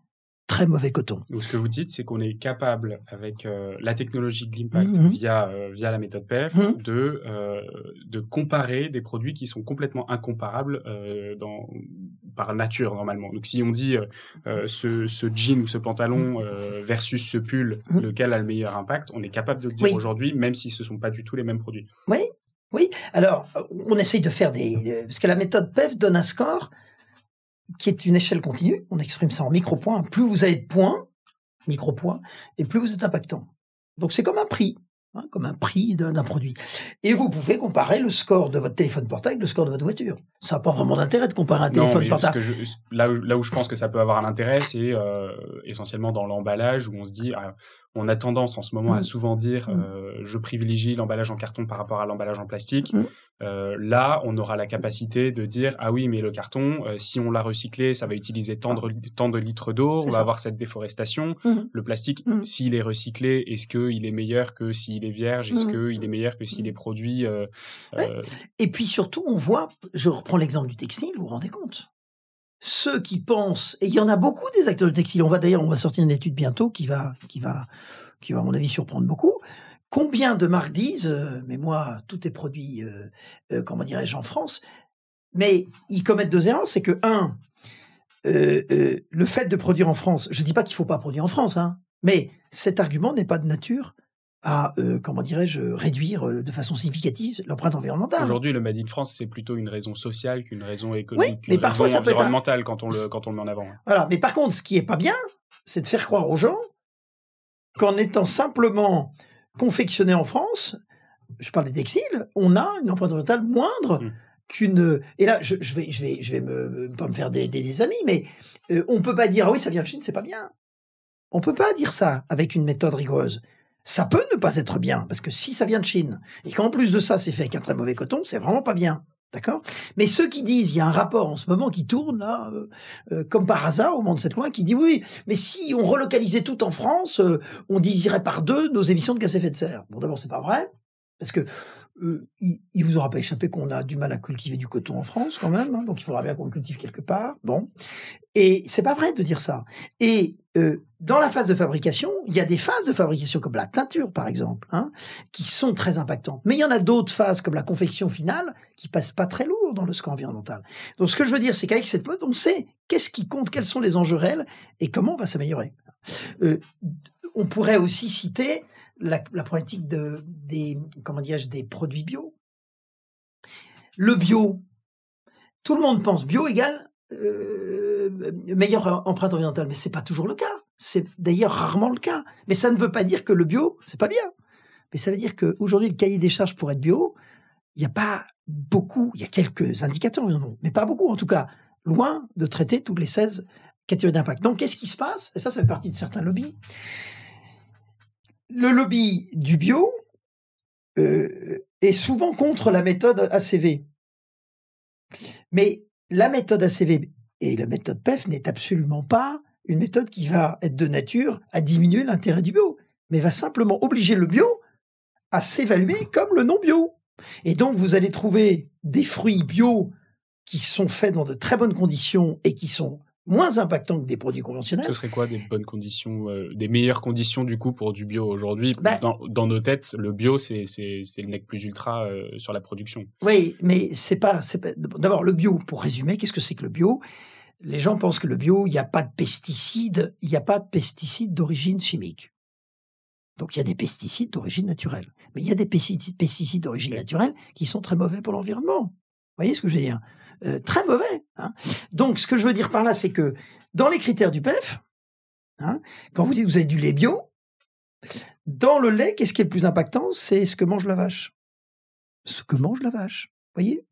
très mauvais coton. Donc, ce que vous dites, c'est qu'on est capable, avec euh, la technologie de l'impact mhm. via, euh, via la méthode PEF, mhm. de, euh, de comparer des produits qui sont complètement incomparables dans, par nature, normalement. Donc, si on dit ce, ce, jean ou ce pantalon mhm. versus ce pull, lequel a le meilleur impact, on est capable de le dire aujourd'hui, même si ce ne sont pas du tout les mêmes produits. Oui, oui. Alors, on essaye de faire des... Parce que la méthode PEF donne un score qui est une échelle continue. On exprime ça en micro-points. Plus vous avez de points, micro-points, et plus vous êtes impactant. Donc c'est comme un prix. Hein, comme un prix d'un produit. Et vous pouvez comparer le score de votre téléphone portable avec le score de votre voiture. Ça n'a pas vraiment d'intérêt de comparer un téléphone portable. là, où, là où je pense que ça peut avoir un intérêt, c'est euh, essentiellement dans l'emballage où on se dit, ah, on a tendance en ce moment à mmh. souvent dire mmh. euh, je privilégie l'emballage en carton par rapport à l'emballage en plastique. Mmh. Euh, là, on aura la capacité de dire ah oui, mais le carton, euh, si on l'a recyclé, ça va utiliser tant de, tant de litres d'eau, on va avoir cette déforestation. Le plastique, s'il est recyclé, est-ce qu'il est meilleur que s'il est vierge? Est-ce qu'il est meilleur que s'il est produit Et puis surtout, on voit, je reprends l'exemple du textile, vous vous rendez compte? Ceux qui pensent, et il y en a beaucoup des acteurs de textile, on va d'ailleurs, on va sortir une étude bientôt qui va, qui va, qui va à mon avis surprendre beaucoup. Combien de marques disent, euh, mais moi, tout est produit, euh, euh, comment dirais-je, en France, mais ils commettent deux erreurs, c'est que un, le fait de produire en France, je dis pas qu'il faut pas produire en France, hein, mais cet argument n'est pas de nature à, euh, comment dirais-je, réduire euh, de façon significative l'empreinte environnementale. Aujourd'hui, le Made in France, c'est plutôt une raison sociale qu'une raison économique, oui, mais parfois, ça environnementale quand, on le, quand on le met en avant. Voilà, mais par contre, ce qui est pas bien, c'est de faire croire aux gens qu'en étant simplement confectionné en France, je parle des textiles, on a une empreinte environnementale moindre. Mmh. qu'une et là je, je, vais je vais je vais me pas me faire des, des, amis mais euh, on peut pas dire ah oui ça vient de Chine c'est pas bien on peut pas dire ça avec une méthode rigoureuse ça peut ne pas être bien, parce que si ça vient de Chine, et qu'en plus de ça, c'est fait avec un très mauvais coton, c'est vraiment pas bien. D'accord? Mais ceux qui disent, il y a un rapport en ce moment qui tourne là, euh, euh, comme par hasard au moment de cette loi, qui dit oui, mais si on relocalisait tout en France, euh, on diviserait par deux nos émissions de gaz à effet de serre. Bon, d'abord, c'est pas vrai, parce que il, il, vous aura pas échappé qu'on a du mal à cultiver du coton en France quand même, hein, donc il faudra bien qu'on le cultive quelque part. Bon, et c'est pas vrai de dire ça. Et euh, dans la phase de fabrication, il y a des phases de fabrication comme la teinture par exemple, hein, qui sont très impactantes. Mais il y en a d'autres phases comme la confection finale qui passent pas très lourd dans le score environnemental. Donc ce que je veux dire, c'est qu'avec cette mode, on sait qu'est-ce qui compte, quels sont les enjeux réels et comment on va s'améliorer. Euh, on pourrait aussi citer la, la problématique de, des, comment des produits bio. Le bio, tout le monde pense bio égale euh, meilleure empreinte orientale, mais c'est pas toujours le cas. C'est d'ailleurs rarement le cas. Mais ça ne veut pas dire que le bio, c'est pas bien. Mais ça veut dire qu'aujourd'hui, le cahier des charges pour être bio, il n'y a pas beaucoup, il y a quelques indicateurs, mais pas beaucoup en tout cas, loin de traiter toutes les 16 catégories d'impact. Donc, qu'est-ce qui se passe? Et ça, ça fait partie de certains lobbies le lobby du bio euh, est souvent contre la méthode ACV. Mais la méthode ACV et la méthode PEF n'est absolument pas une méthode qui va être de nature à diminuer l'intérêt du bio, mais va simplement obliger le bio à s'évaluer comme le non bio. Et donc vous allez trouver des fruits bio qui sont faits dans de très bonnes conditions et qui sont moins impactant que des produits conventionnels. Ce serait quoi des bonnes conditions, euh, des meilleures conditions du coup pour du bio aujourd'hui? Bah dans, nos têtes, le bio c'est le nec plus ultra euh, sur la production. Oui, mais c'est pas, pas... d'abord le bio. Pour résumer, qu'est-ce que c'est que le bio? Les gens pensent que le bio, il n'y a pas de pesticides, il n'y a pas de pesticides d'origine chimique. Donc il y a des pesticides d'origine naturelle, mais il y a des pesticides d'origine naturelle qui sont très mauvais pour l'environnement. Vous voyez ce que je veux dire? Euh, très mauvais. Hein. Donc, ce que je veux dire par là, c'est que dans les critères du PEF, hein, quand vous dites que vous avez du lait bio, dans le lait, qu'est-ce qui est le plus impactant? C'est ce que mange la vache. Ce que mange la vache. Voyez?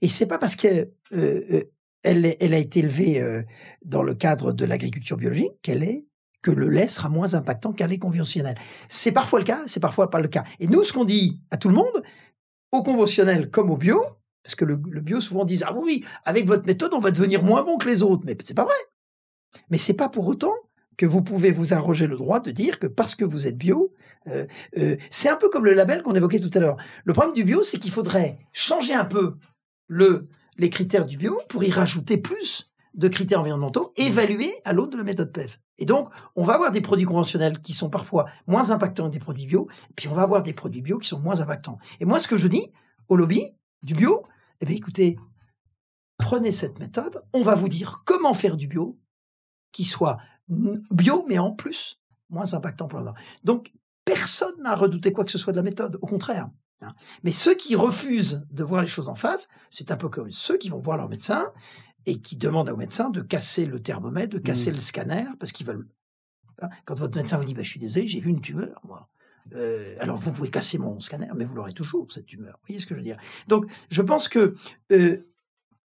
Et c'est pas parce qu'elle euh, euh, elle, a été élevée dans le cadre de l'agriculture biologique qu'elle est que le lait sera moins impactant qu'un lait conventionnel. C'est parfois le cas, c'est parfois pas le cas. Et nous, ce qu'on dit à tout le monde, au conventionnel comme au bio, parce que le, bio souvent dit ah oui, avec votre méthode, on va devenir moins bon que les autres, mais c'est pas vrai. Mais c'est pas pour autant que vous pouvez vous arroger le droit de dire que parce que vous êtes bio, euh, euh, c'est un peu comme le label qu'on évoquait tout à l'heure. Le problème du bio, c'est qu'il faudrait changer un peu le, les critères du bio pour y rajouter plus de critères environnementaux évalués à l'aune de la méthode PEF. Et donc, on va avoir des produits conventionnels qui sont parfois moins impactants que des produits bio, puis on va avoir des produits bio qui sont moins impactants. Et moi, ce que je dis au lobby du bio, eh bien, écoutez, prenez cette méthode, on va vous dire comment faire du bio qui soit bio, mais en plus moins impactant pour l'environnement. Donc, personne n'a redouté quoi que ce soit de la méthode, au contraire. Hein. Mais ceux qui refusent de voir les choses en face, c'est un peu comme ceux qui vont voir leur médecin et qui demandent au médecin de casser le thermomètre, de casser mmh. le scanner, parce qu'ils veulent. Hein. Quand votre médecin vous dit bah, Je suis désolé, j'ai vu une tumeur, moi. Euh, alors vous pouvez casser mon scanner, mais vous l'aurez toujours, cette tumeur. Vous voyez ce que je veux dire? Donc, je pense que, euh,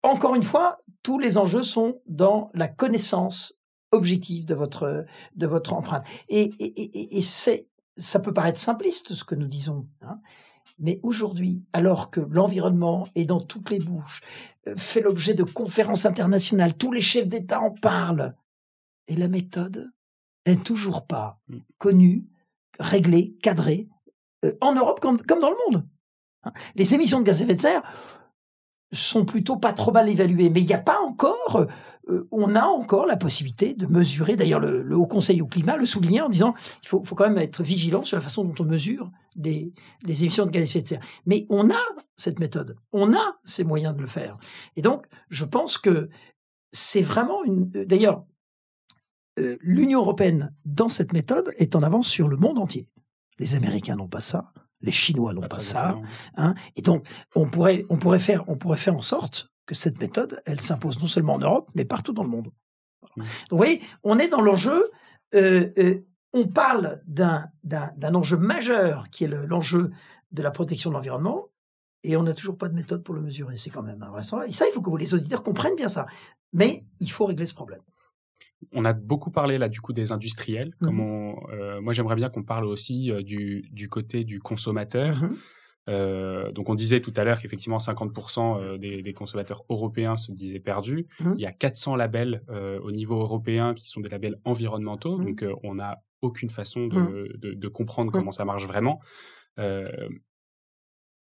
encore une fois, tous les enjeux sont dans la connaissance objective de votre, de votre empreinte. Et, et, et, c'est, ça peut paraître simpliste, ce que nous disons. Hein, mais aujourd'hui, alors que l'environnement est dans toutes les bouches, euh, fait l'objet de conférences internationales, tous les chefs d'État en parlent, et la méthode n'est toujours pas mmh. connue, réglée, cadrée, euh, en Europe comme, comme, dans le monde. Hein. Les émissions de gaz à effet de serre, sont plutôt pas trop mal évalués. Mais il n'y a pas encore, euh, on a encore la possibilité de mesurer. D'ailleurs, le, Haut Conseil au climat le soulignait en disant il faut, faut, quand même être vigilant sur la façon dont on mesure les, les émissions de gaz à effet de serre. Mais on a cette méthode, on a ces moyens de le faire. Et donc, je pense que c'est vraiment une. Euh, d'ailleurs, euh, l'Union européenne dans cette méthode est en avance sur le monde entier. Les Américains n'ont pas ça. Les Chinois n'ont pas, ça. Hein, et donc, on pourrait, on, pourrait faire, on pourrait faire en sorte que cette méthode, elle s'impose non seulement en Europe, mais partout dans le monde. Mmh. Donc, vous voyez, on est dans l'enjeu. Euh, euh, on parle d'un enjeu majeur qui est l'enjeu de la protection de l'environnement, et on n'a toujours pas de méthode pour le mesurer. C'est quand même un vrai Et ça, il faut que les auditeurs comprennent bien ça. Mais il faut régler ce problème on a beaucoup parlé là du coup des industriels. Mmh euh, moi, j'aimerais bien qu'on parle aussi euh, du, côté du consommateur. Mmh euh, donc, on disait tout à l'heure qu'effectivement 50% des, consommateurs européens se disaient perdus. Mmh Il y a 400 labels au niveau européen qui sont des labels environnementaux. Donc, on n'a aucune façon de, comprendre comment ça marche vraiment.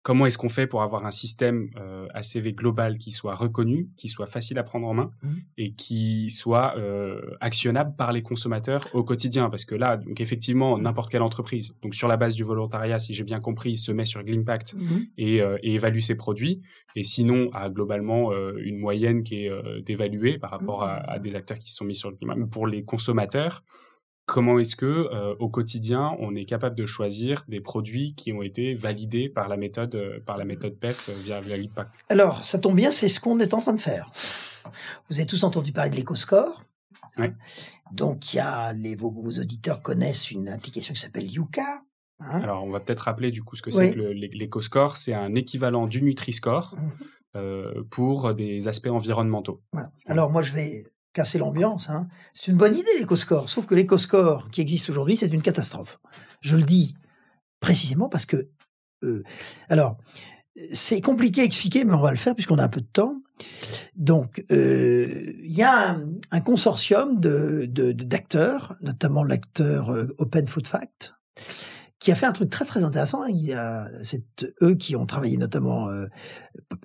Comment est-ce qu'on fait pour avoir un système euh, ACV global qui soit reconnu, qui soit facile à prendre en main mmh. et qui soit euh, actionnable par les consommateurs au quotidien Parce que là, donc effectivement, mmh. n'importe quelle entreprise, donc sur la base du volontariat, si j'ai bien compris, se met sur Glimpact mmh. et, euh, et, évalue ses produits, et sinon a globalement une moyenne qui est dévaluée par rapport à, à, des acteurs qui se sont mis sur le climat. Pour les consommateurs, comment est-ce que euh, au quotidien on est capable de choisir des produits qui ont été validés par la méthode euh, par la méthode PEF euh, via, via l'IPAC? Alors ça tombe bien, c'est ce qu'on est en train de faire. Vous avez tous entendu parler de l'éco-score. Oui. Donc il y a les vos, auditeurs connaissent une application qui s'appelle Yuka. Hein. Alors on va peut-être rappeler du coup ce que c'est que l'éco-score, c'est un équivalent du Nutri-Score. Mmh. pour des aspects environnementaux. Voilà. Alors moi je vais casser l'ambiance. Hein. C'est une bonne idée l'éco-score, sauf que l'éco-score qui existe aujourd'hui, c'est une catastrophe. Je le dis précisément parce que, euh, alors, c'est compliqué à expliquer, mais on va le faire puisqu'on a un peu de temps. Donc, euh, il y a un, consortium de d'acteurs, notamment l'acteur euh, Open Food Fact, qui a fait un truc très très intéressant. A, c'est eux qui ont travaillé notamment, euh,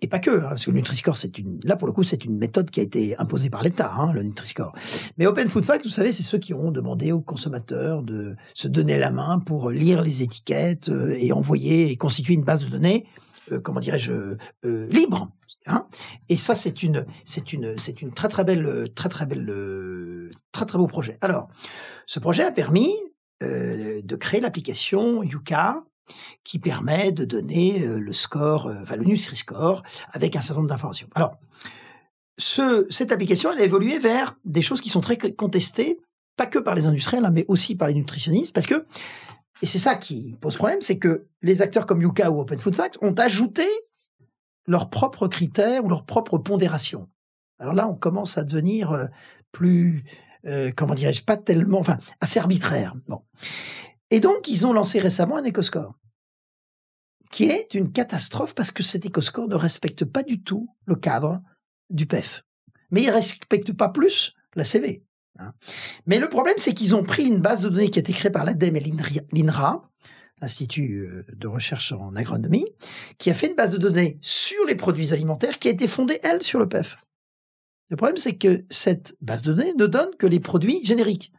et pas que, hein, parce que le Nutri-Score, là pour le coup, c'est une méthode qui a été imposée par l'État, hein, le Nutri-Score. Mais Open Food Fact, vous savez, c'est ceux qui ont demandé aux consommateurs de se donner la main pour lire les étiquettes euh, et envoyer et constituer une base de données, euh, comment dirais-je, libre. Hein et ça, c'est une, c'est une, c'est une très très belle, très très belle, très très beau projet. Alors, ce projet a permis de créer l'application Yuka qui permet de donner euh, le score, euh, enfin le Nutri-Score, avec un certain nombre d'informations. Alors, ce, cette application, elle a évolué vers des choses qui sont très contestées, pas que par les industriels, hein, mais aussi par les nutritionnistes, parce que, et c'est ça qui pose problème, c'est que les acteurs comme Yuka ou Open Food Facts ont ajouté leurs propres critères ou leurs propres pondérations. Alors là, on commence à devenir plus euh, comment dirais-je, pas tellement, enfin, assez arbitraire. Bon. Et donc, ils ont lancé récemment un écoscore qui est une catastrophe parce que cet écoscore ne respecte pas du tout le cadre du PEF. Mais il ne respecte pas plus la CV. Hein. Mais le problème, c'est qu'ils ont pris une base de données qui a été créée par l'ADEME et l'INRA, l'Institut euh, de recherche en agronomie, qui a fait une base de données sur les produits alimentaires qui a été fondée, elle, sur le PEF. Le problème, c'est que cette base de données ne donne que les produits génériques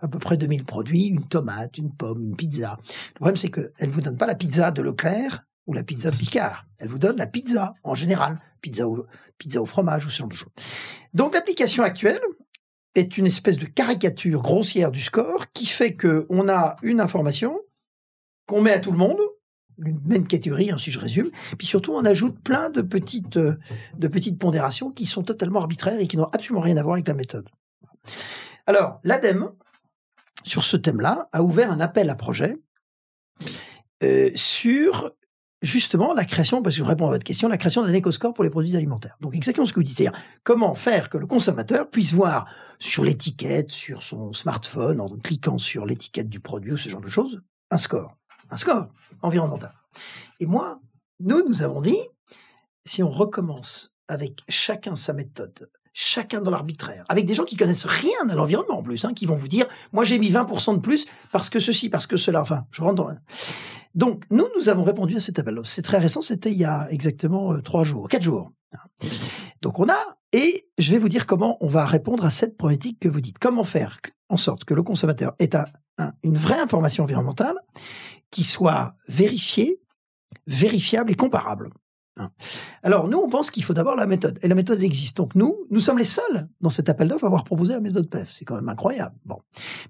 à peu près 2000 produits, une tomate, une pomme, une pizza. Le problème, c'est qu'elle ne vous donne pas la pizza de Leclerc ou la pizza de Picard. Elle vous donne la pizza en général, pizza au, pizza au fromage ou ce genre de choses. Donc l'application actuelle est une espèce de caricature grossière du score qui fait qu'on a une information qu'on met à tout le monde, une même catégorie, hein, si je résume, puis surtout on ajoute plein de petites, euh, de petites pondérations qui sont totalement arbitraires et qui n'ont absolument rien à voir avec la méthode. Alors, l'ADEME, sur ce thème-là, a ouvert un appel à projet euh, sur justement la création, parce que je réponds à votre question, la création d'un éco-score pour les produits alimentaires. Donc exactement ce que vous dites, c'est-à-dire comment faire que le consommateur puisse voir sur l'étiquette, sur son smartphone, en cliquant sur l'étiquette du produit ou ce genre de choses, un score, un score environnemental. Et moi, nous, nous avons dit, si on recommence avec chacun sa méthode, chacun dans l'arbitraire, avec des gens qui connaissent rien à l'environnement en plus, hein, qui vont vous dire, moi j'ai mis 20% de plus parce que ceci, parce que cela, enfin, je rentre dans... (laughs) Donc, nous, nous avons répondu à cet appel. C'est très récent, c'était il y a exactement euh, trois jours, quatre jours. Donc, on a, et je vais vous dire comment on va répondre à cette problématique que vous dites. Comment faire en sorte que le consommateur ait une vraie information environnementale qui soit vérifiée, vérifiable et comparable. Hein. Alors nous, on pense qu'il faut d'abord la méthode. Et la méthode existe. Donc nous, nous sommes les seuls dans cet appel d'offres à avoir proposé la méthode PEF. C'est quand même incroyable.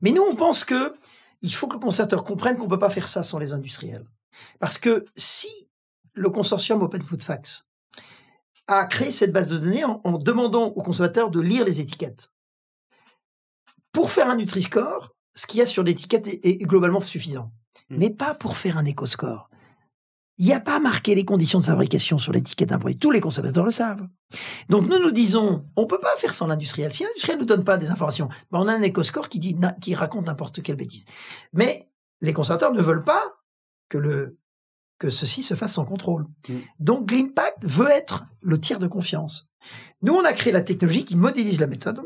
Mais nous, on pense que il faut que le consommateur comprenne qu'on ne peut pas faire ça sans les industriels. Parce que si le consortium Open Food Facts a créé cette base de données en, demandant aux consommateurs de lire les étiquettes, pour faire un Nutri-Score, ce qu'il y a sur l'étiquette est, globalement suffisant. Mmh. Mais pas pour faire un éco-score. Il n'y a pas marqué les conditions de fabrication sur l'étiquette d'un produit. Tous les consommateurs le savent. Donc nous nous disons, on peut pas faire sans l'industriel. Si l'industriel ne donne pas des informations, ben on a un éco-score qui, dit, qui raconte n'importe quelle bêtise. Mais les consommateurs ne veulent pas que, le, que ceci se fasse sans contrôle. Mm. Donc l'impact veut être le tiers de confiance. Nous, on a créé la technologie qui modélise la méthode.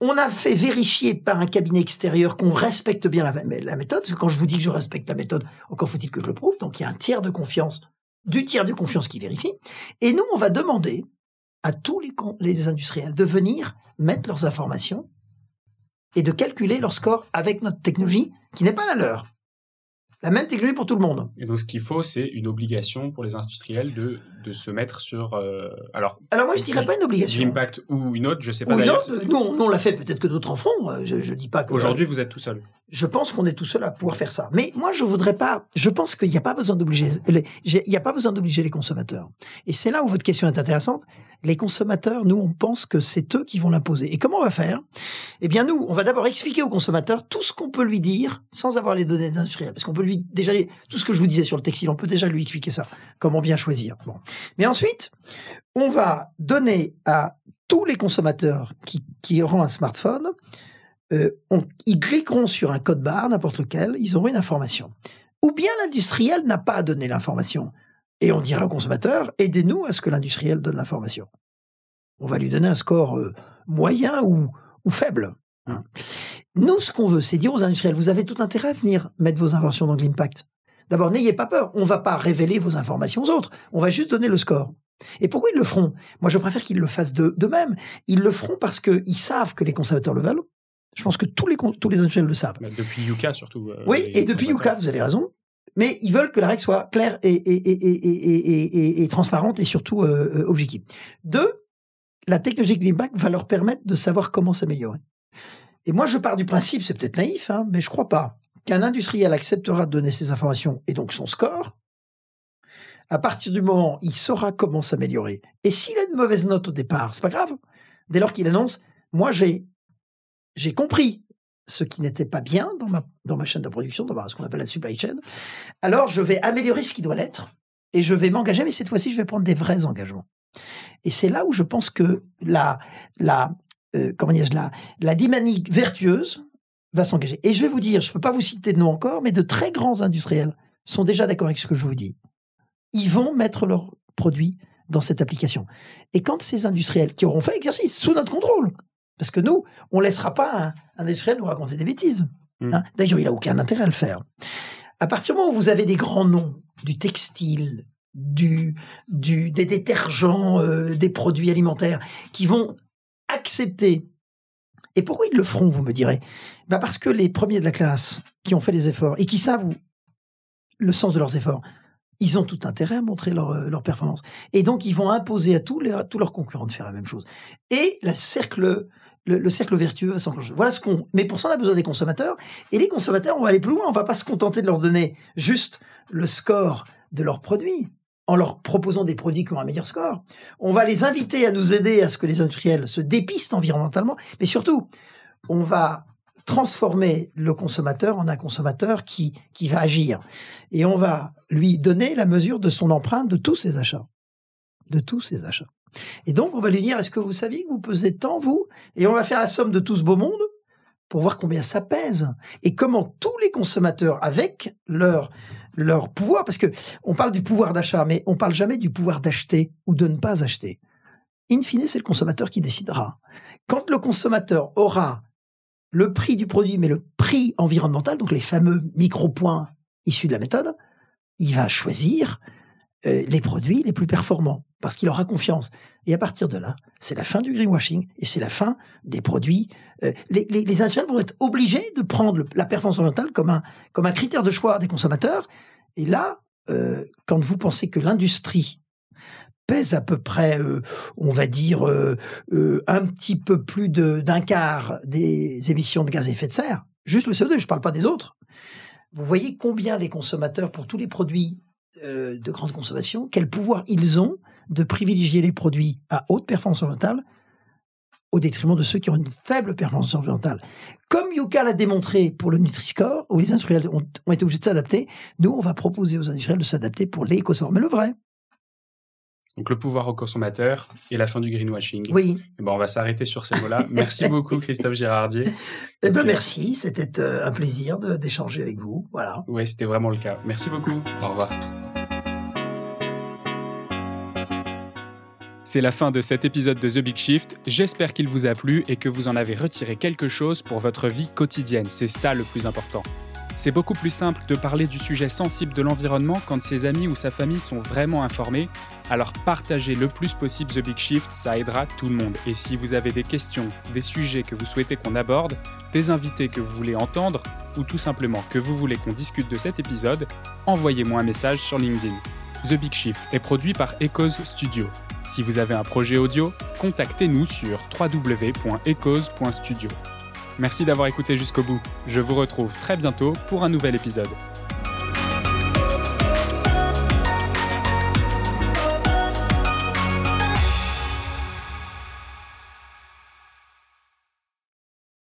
On a fait vérifier par un cabinet extérieur qu'on respecte bien la, méthode. Quand je vous dis que je respecte la méthode, encore faut-il que je le prouve. Donc il y a un tiers de confiance, du tiers de confiance qui vérifie. Et nous, on va demander à tous les industriels de venir mettre leurs informations et de calculer leur score avec notre technologie qui n'est pas la leur la même technologie pour tout le monde. Et donc, ce qu'il faut, c'est une obligation pour les industriels de, de se mettre sur. Euh, alors, alors, moi, je dirais pas une obligation. L'impact ou une autre, je sais pas. Ou une autre, nous, on l'a fait, peut-être que d'autres en font. Euh, je, je dis pas que. Aujourd'hui, vous êtes tout seul. Je pense qu'on est tout seul à pouvoir faire ça. Mais moi, je voudrais pas. Je pense qu'il n'y a pas besoin d'obliger. Il n'y a pas besoin d'obliger les consommateurs. Et c'est là où votre question est intéressante. Les consommateurs, nous, on pense que c'est eux qui vont l'imposer. Et comment on va faire? Eh bien, nous, on va d'abord expliquer au consommateur tout ce qu'on peut lui dire sans avoir les données des industriels. Parce qu'on peut lui déjà tout ce que je vous disais sur le textile, on peut déjà lui expliquer ça. Comment bien choisir. Bon. Mais ensuite, on va donner à tous les consommateurs qui, qui auront un smartphone, euh, ils cliqueront sur un code barre, n'importe lequel, ils auront une information. Ou bien l'industriel n'a pas donné l'information. Et on dira au consommateur, aidez-nous à ce que l'industriel donne l'information. On va lui donner un score euh, moyen ou, ou faible. Hein. Nous, ce qu'on veut, c'est dire aux industriels, vous avez tout intérêt à venir mettre vos inventions dans l'impact. D'abord, n'ayez pas peur. On ne va pas révéler vos informations aux autres. On va juste donner le score. Et pourquoi ils le feront? Moi, je préfère qu'ils le fassent d'eux-mêmes. Ils le feront parce qu'ils savent que les consommateurs le veulent. Je pense que tous les, tous les industriels le savent. depuis Yuka, surtout. Euh, oui, et depuis Yuka, vous avez raison. Mais ils veulent que la règle soit claire et, et, et transparente et surtout euh, euh, objective. Deux, la technologie de l'impact va leur permettre de savoir comment s'améliorer. Et moi, je pars du principe, c'est peut-être naïf, hein, mais je crois pas, qu'un industriel acceptera de donner ses informations et donc son score. À partir du moment où il saura comment s'améliorer. Et s'il a une mauvaise note au départ, c'est pas grave. Dès lors qu'il annonce, moi j'ai j'ai compris ce qui n'était pas bien dans ma dans ma chaîne de production, dans ce qu'on appelle la supply chain. Alors je vais améliorer ce qui doit l'être et je vais m'engager, mais cette fois-ci je vais prendre des vrais engagements. Et c'est là où je pense que la la euh, comment dire, la, la dynamique vertueuse va s'engager. Et je vais vous dire, je ne peux pas vous citer de nom encore, mais de très grands industriels sont déjà d'accord avec ce que je vous dis. Ils vont mettre leurs produits dans cette application. Et quand ces industriels qui auront fait l'exercice sous notre contrôle, parce que nous, on ne laissera pas un, industriel nous raconter des bêtises. Mm. Hein. D'ailleurs, il n'a aucun intérêt à le faire. À partir du moment où vous avez des grands noms, du textile, du, du, des détergents, euh, des produits alimentaires, qui vont accepter. Et pourquoi ils le feront, vous me direz? Bah Parce que les premiers de la classe qui ont fait les efforts et qui savent le sens de leurs efforts, ils ont tout intérêt à montrer leur, euh, leur performance. Et donc, ils vont imposer à tous, les, à tous leurs concurrents de faire la même chose. Et la cercle, le, cercle vertueux va s'enclencher. Voilà ce qu'on. Mais pour ça, on a besoin des consommateurs. Et les consommateurs, on va aller plus loin. On va pas se contenter de leur donner juste le score de leurs produits en leur proposant des produits qui ont un meilleur score. On va les inviter à nous aider à ce que les industriels se dépistent environnementalement. Mais surtout, on va transformer le consommateur en un consommateur qui, qui va agir. Et on va lui donner la mesure de son empreinte de tous ses achats. De tous ses achats. Et donc, on va lui dire, est-ce que vous saviez que vous pesez tant, vous? Et on va faire la somme de tout ce beau monde pour voir combien ça pèse et comment tous les consommateurs, avec leur leur pouvoir, parce que on parle du pouvoir d'achat, mais on parle jamais du pouvoir d'acheter ou de ne pas acheter. In fine, c'est le consommateur qui décidera. Quand le consommateur aura le prix du produit, mais le prix environnemental, donc les fameux micro-points issus de la méthode, il va choisir euh, les produits les plus performants parce qu'il aura confiance. Et à partir de là, c'est la fin du greenwashing et c'est la fin des produits. Euh, les, les, industriels vont être obligés de prendre la performance environnementale comme un, comme un critère de choix des consommateurs. Et là, euh, quand vous pensez que l'industrie pèse à peu près, on va dire, un petit peu plus d'un quart des émissions de gaz à effet de serre, juste le CO2, je ne parle pas des autres. Vous voyez combien les consommateurs, pour tous les produits euh, de grande consommation, quel pouvoir ils ont de privilégier les produits à haute performance environnementale au détriment de ceux qui ont une faible performance environnementale. Comme Yuka l'a démontré pour le Nutri-Score, où les industriels ont, été obligés de s'adapter, nous, on va proposer aux industriels de s'adapter pour l'éco-score. Mais le vrai, donc le pouvoir au consommateur et la fin du greenwashing. Oui. bon, on va s'arrêter sur ces mots-là. Merci (laughs) beaucoup Christophe Girardier. Eh ben merci, c'était euh, un plaisir d'échanger avec vous. Voilà. Oui, c'était vraiment le cas. Merci beaucoup. Au revoir. C'est la fin de cet épisode de The Big Shift. J'espère qu'il vous a plu et que vous en avez retiré quelque chose pour votre vie quotidienne. C'est ça le plus important. C'est beaucoup plus simple de parler du sujet sensible de l'environnement quand ses amis ou sa famille sont vraiment informés. Alors partagez le plus possible The Big Shift, ça aidera tout le monde. Et si vous avez des questions, des sujets que vous souhaitez qu'on aborde, des invités que vous voulez entendre, ou tout simplement que vous voulez qu'on discute de cet épisode, envoyez-moi un message sur LinkedIn. The Big Shift est produit par Echoes Studio. Si vous avez un projet audio, contactez-nous sur www.echoes.studio. Merci d'avoir écouté jusqu'au bout. Je vous retrouve très bientôt pour un nouvel épisode.